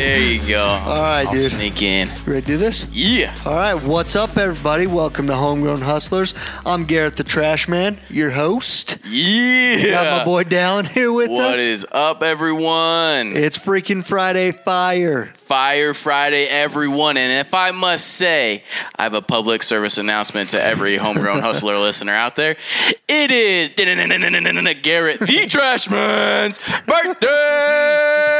There you go. All right, I'll dude. Sneak in. You ready to do this? Yeah. All right, what's up, everybody? Welcome to Homegrown Hustlers. I'm Garrett the Trash Man, your host. Yeah. Got my boy Dallin here with What us. is up, everyone? It's freaking Friday Fire. Fire Friday, everyone. And if I must say, I have a public service announcement to every homegrown hustler listener out there. It is Garrett the Trash Man's birthday.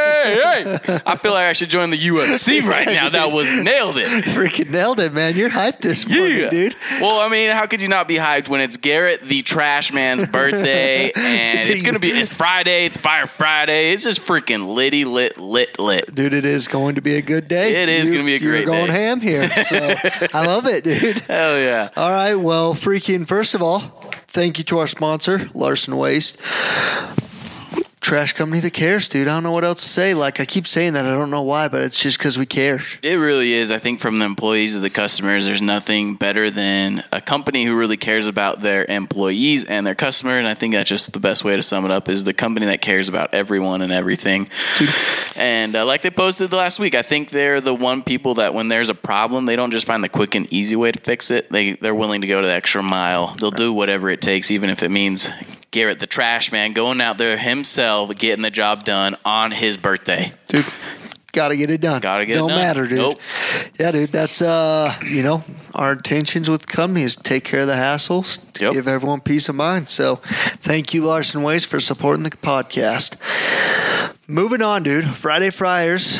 I feel like I should join the UFC right now. That was nailed it. Freaking nailed it, man. You're hyped this morning, Yeah, dude. Well, I mean, how could you not be hyped when it's Garrett the Trash Man's birthday and it's gonna be it's Friday, it's Fire Friday. It's just freaking litty lit lit lit. Dude, it is going to be a good day. It is gonna be a great day. you're going day. ham here. So I love it, dude. Hell yeah. All right. Well, freaking, first of all, thank you to our sponsor, Larson Waste. Trash company that cares, dude. I don't know what else to say. Like, I keep saying that. I don't know why, but it's just because we care. It really is. I think from the employees to the customers, there's nothing better than a company who really cares about their employees and their customers. And I think that's just the best way to sum it up is the company that cares about everyone and everything. and uh, like they posted the last week, I think they're the one people that when there's a problem, they don't just find the quick and easy way to fix it. They they're willing to go to the extra mile. They'll do whatever it takes, even if it means Garrett the trash man going out there himself, getting the job done on his birthday. Dude, gotta get it done. Gotta get it Don't done. matter, dude. Nope. Yeah, dude. That's, uh, you know, our intentions with the company is to take care of the hassles, to Yep. give everyone peace of mind. So thank you, Larson Waste, for supporting the podcast. Moving on, dude. Friday Friars.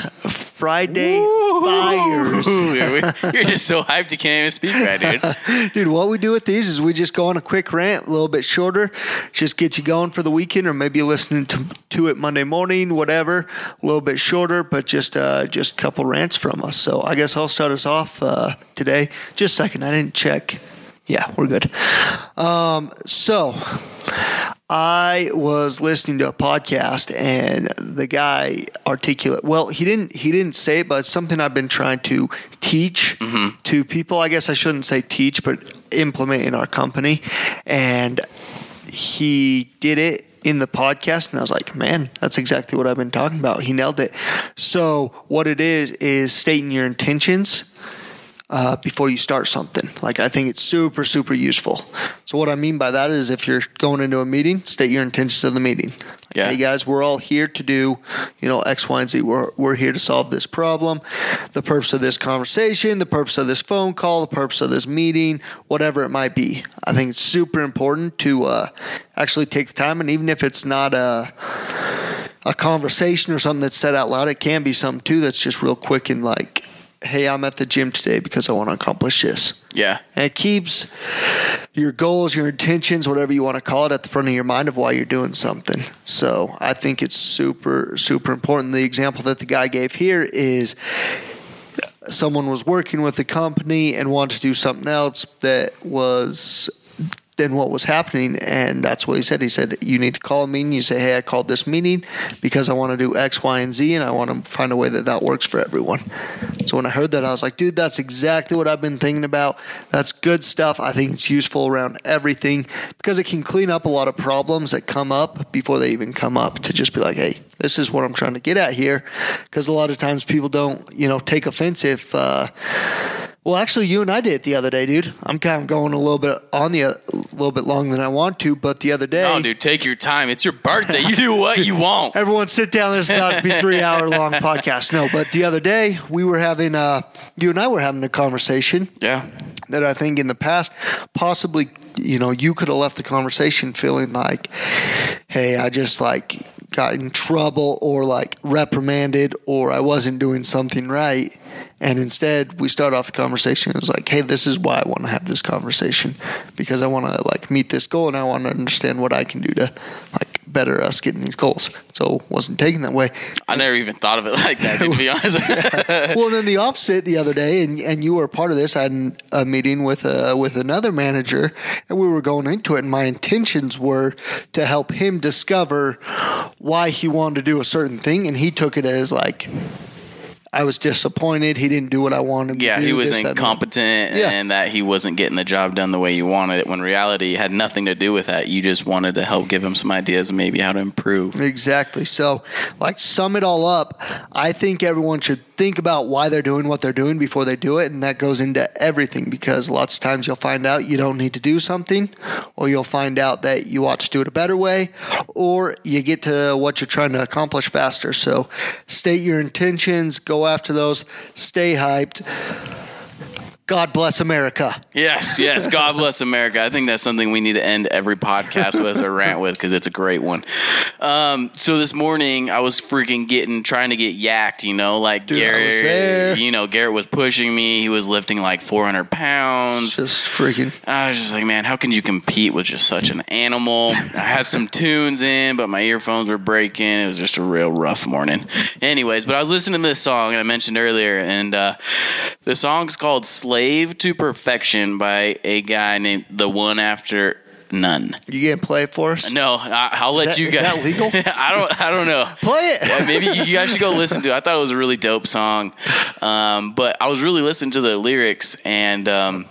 Friday Fires. You're just so hyped you can't even speak right, dude. Dude, what we do with these is we just go on a quick rant, a little bit shorter, just get you going for the weekend, or maybe listening to, to it Monday morning, whatever. A little bit shorter, but just uh, just a couple rants from us. So I guess I'll start us off uh, today. Just a second, I didn't check. Yeah, we're good. Um, so I was listening to a podcast and the guy articulate well he didn't he didn't say it but it's something I've been trying to teach mm-hmm. to people. I guess I shouldn't say teach but implement in our company. And he did it in the podcast and I was like man that's exactly what I've been talking about. He nailed it. So what it is is stating your intentions uh, before you start something. Like I think it's super, super useful. So what I mean by that is if you're going into a meeting, state your intentions of the meeting. Like, Yeah. Hey guys, we're all here to do, you know, X, Y, and Z. We're we're here to solve this problem. The purpose of this conversation, the purpose of this phone call, the purpose of this meeting, whatever it might be. I think it's super important to uh, actually take the time, and even if it's not a a conversation or something that's said out loud, it can be something too that's just real quick and like, hey, I'm at the gym today because I want to accomplish this. Yeah. And it keeps your goals, your intentions, whatever you want to call it, at the front of your mind of why you're doing something. So I think it's super, super important. The example that the guy gave here is someone was working with a company and wanted to do something else that was than what was happening and that's what he said. He said you need to call a meeting. You say hey i called this meeting because i want to do x y and z and i want to find a way that that works for everyone. So when i heard that i was like dude that's exactly what i've been thinking about. That's good stuff. I think it's useful around everything because it can clean up a lot of problems that come up before they even come up to just be like hey this is what i'm trying to get at here. Because a lot of times people don't you know take offense if uh, well, actually, you and I did it the other day, dude. I'm kind of going a little bit on the a little bit longer than I want to, but the other day, No, dude, take your time. It's your birthday. You do what you want. everyone sit down. This is about to be three hour long podcast. No, but the other day we were having, uh, you and I were having a conversation Yeah. that I think in the past possibly, you know, you could have left the conversation feeling like, hey, I just like got in trouble or like reprimanded or I wasn't doing something right. And instead, we start off the conversation. It was like, "Hey, this is why I want to have this conversation because I want to like meet this goal and I want to understand what I can do to like better us getting these goals." So, it wasn't taken that way. I never even thought of it like that, to be honest. well, then the opposite the other day, and, and you were a part of this. I had a meeting with uh, with another manager, and we were going into it. And my intentions were to help him discover why he wanted to do a certain thing, and he took it as like. I was disappointed. He didn't do what I wanted. him Yeah, to do, he was this, that, and incompetent Yeah. and that he wasn't getting the job done the way you wanted it. When reality had nothing to do with that. You just wanted to help give him some ideas of maybe how to improve. Exactly. So, like, sum it all up. I think everyone should think about why they're doing what they're doing before they do it, and that goes into everything because lots of times you'll find out you don't need to do something, or you'll find out that you ought to do it a better way, or you get to what you're trying to accomplish faster. So, state your intentions, go after those, stay hyped. God bless America. Yes, yes. God bless America. I think that's something we need to end every podcast with or rant with because it's a great one. Um, so this morning I was freaking getting trying to get yacked. You know, like Dude, I was there. Garrett. You know, Garrett was pushing me. He was lifting like 400 pounds. just freaking. I was just like, man, how can you compete with just such an animal? I had some tunes in, but my earphones were breaking. It was just a real rough morning. Anyways, but I was listening to this song, and I mentioned earlier, and uh, the song's called "Slave to Perfection" by a guy named the one after none. You gonna play it for us? No, I, I'll let that- you is guys. that legal? I don't. I don't know. Play it. Yeah, maybe you guys should go listen to it. I thought it was a really dope song. Um, but I was really listening to the lyrics and um,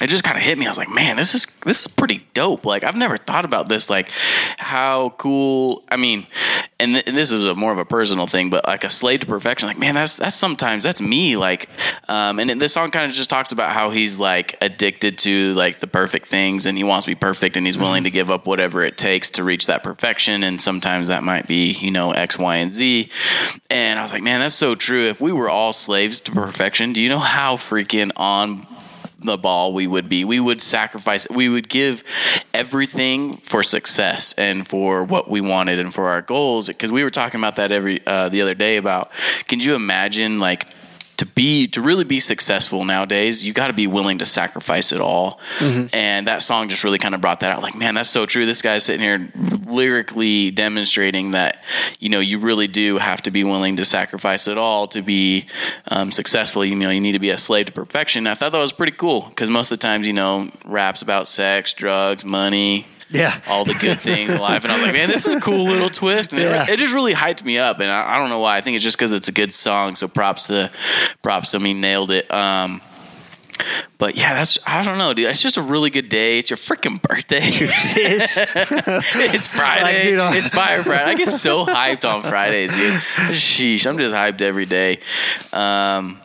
it just kind of hit me. I was like, man, this is this is pretty dope. Like I've never thought about this. Like how cool. I mean, and, th- and this is a more of a personal thing, but like a slave to perfection. Like man, that's that's sometimes that's me. Like, um, and this song kind of just talks about how he's like addicted to like the perfect things, and he wants to be perfect, and he's willing to give up whatever it takes to reach that perfection. And sometimes that might be you know X, Y, and Z. And I was like, man, that's so true. If we were all slaves to perfection, do you know how freaking on the ball we would be. We would sacrifice. We would give everything for success and for what we wanted and for our goals. Because we were talking about that every uh, the other day about. Can you imagine like? To be to really be successful nowadays, you got to be willing to sacrifice it all, and that song just really kind of brought that out. Like, man, that's so true. This guy's sitting here lyrically demonstrating that you know you really do have to be willing to sacrifice it all to be um, successful. You know, you need to be a slave to perfection. I thought that was pretty cool because most of the times, you know, raps about sex, drugs, money, Yeah. all the good things in life. And I was like, man, this is a cool little twist. And Yeah. it, it just really hyped me up. And I, I don't know why. I think it's just because it's a good song. So props to props to me. Nailed it. Um, but yeah, that's I don't know, dude. It's just a really good day. It's your freaking birthday. it's Friday. Like, know- It's Fire Friday. I get so hyped on Fridays, dude. Sheesh, I'm just hyped every day. Um,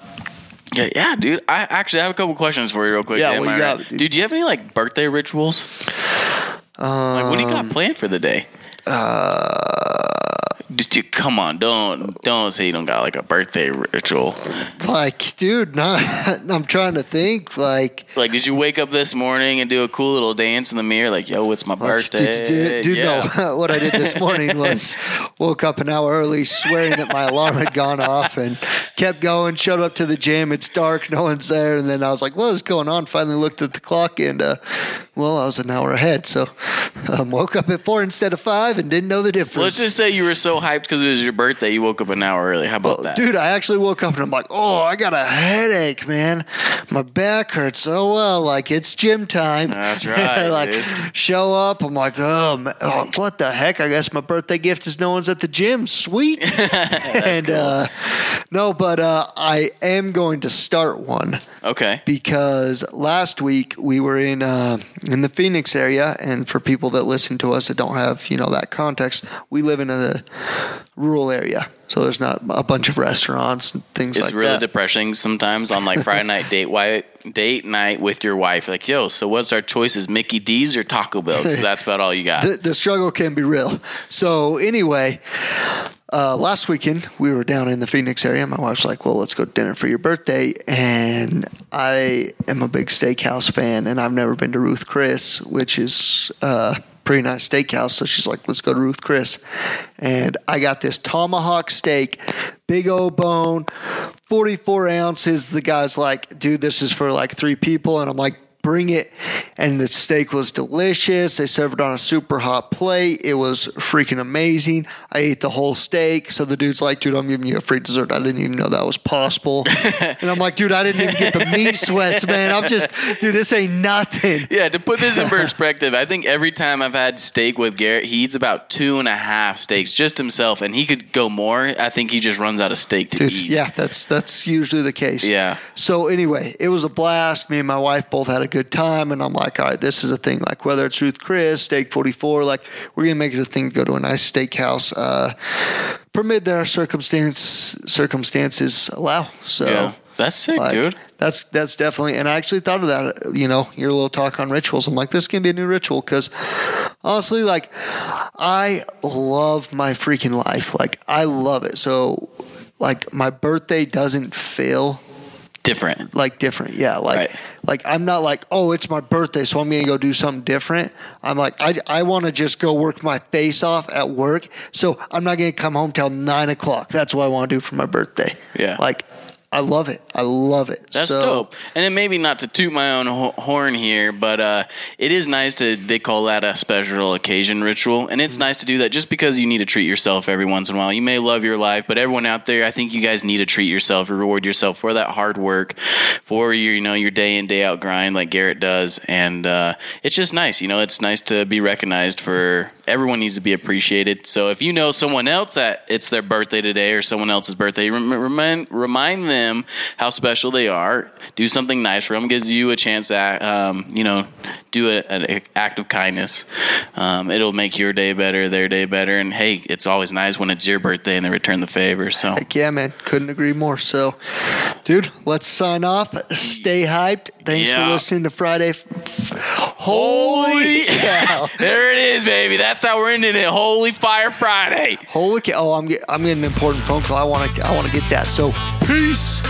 yeah, yeah, dude. I actually have a couple questions for you, real quick. Yeah, Am what I right? got, dude? dude? Do you have any like birthday rituals? Like, what do you got planned for the day? You, come on, don't don't say you don't got like a birthday ritual. Like, dude, not, I'm trying to think. Like, Like, did you wake up this morning and do a cool little dance in the mirror? Like, yo, it's my birthday. Dude, dude, yeah. no. what I did this morning was woke up an hour early, swearing that my alarm had gone off, and kept going. Showed up to the gym. It's dark, no one's there, and then I was like, "What is going on?" Finally looked at the clock, and uh, well, I was an hour ahead. So, um, woke up at four instead of five, and didn't know the difference. Let's just say you were so hyped because it was your birthday, you woke up an hour early. How about that? Dude, I actually woke up and I'm like, oh, I got a headache, man. My back hurts so well. Like, it's gym time. That's right, like, dude. show up. I'm like, oh, ma- oh, what the heck? I guess my birthday gift is no one's at the gym. Sweet. and uh, no, but uh, I am going to start one Okay. because last week we were in uh, in the Phoenix area, and for people that listen to us that don't have you know that context, we live in a rural area, so there's not a bunch of restaurants and things It's like really that. It's really depressing sometimes on like Friday night date wi- date night with your wife. Like, yo, so what's our choices? Mickey D's or Taco Bell? Because that's about all you got. the, the struggle can be real. So anyway, uh, last weekend we were down in the Phoenix area. My wife's like, "Well, let's go to dinner for your birthday," and I am a big steakhouse fan, and I've never been to Ruth Chris, which is a pretty nice steakhouse. So she's like, "Let's go to Ruth Chris," and I got this tomahawk steak, big old bone, forty four ounces. The guy's like, "Dude, this is for like three people," and I'm like. Bring it. and the steak was delicious. They served it on a super hot plate. It was freaking amazing. I ate the whole steak. So the dude's like, dude, I'm giving you a free dessert. I didn't even know that was possible. and I'm like, dude, I didn't even get the meat sweats, man. I'm just, dude, this ain't nothing. Yeah, to put this in perspective, I think every time I've had steak with Garrett, he eats about two and a half steaks just himself, and he could go more. I think he just runs out of steak to Dude, eat. yeah, that's that's usually the case. Yeah. So anyway, it was a blast. Me and my wife both had a good time, and I'm like, all right, this is a thing. Like whether it's Ruth Chris, Steak 44, like we're gonna make it a thing. to Go to a nice steakhouse, uh, permit that our circumstance circumstances allow. So. Yeah. That's sick, Like, dude. That's that's definitely, and I actually thought of that. You know, your little talk on rituals. I'm like, this can be a new ritual because honestly, like, I love my freaking life. Like, I love it. So, like, my birthday doesn't feel Different. like different. Yeah, like Right. like I'm not like, oh, it's my birthday, so I'm gonna go do something different. I'm like, I I want to just go work my face off at work, so I'm not gonna come home till nine o'clock. That's what I want to do for my birthday. Yeah. like I love it. I love it. That's so, dope. And then maybe not to toot my own ho- horn here, but uh, it is nice to they call that a special occasion ritual, and it's nice to do that just because you need to treat yourself every once in a while. You may love your life, but everyone out there, I think you guys need to treat yourself, reward yourself for that hard work, for your you know your day in day out grind like Garrett does, and uh, it's just nice. You know, it's nice to be recognized for. Everyone needs to be appreciated. So if you know someone else that it's their birthday today or someone else's birthday, remind remind them how special they are. Do something nice for them. Gives you a chance to, um, you know, do a, an act of kindness. Um, it'll make your day better, their day better. And hey, it's always nice when it's your birthday and they return the favor. So Heck yeah, man. Couldn't agree more. So, dude, let's sign off. Stay hyped. Thanks Yeah. for listening to Friday. Holy cow. there it is, baby. That's how we're ending it. Holy Fire Friday. Holy cow. Oh, I'm, get, I'm getting an important phone call. I want to I want to get that. So, peace.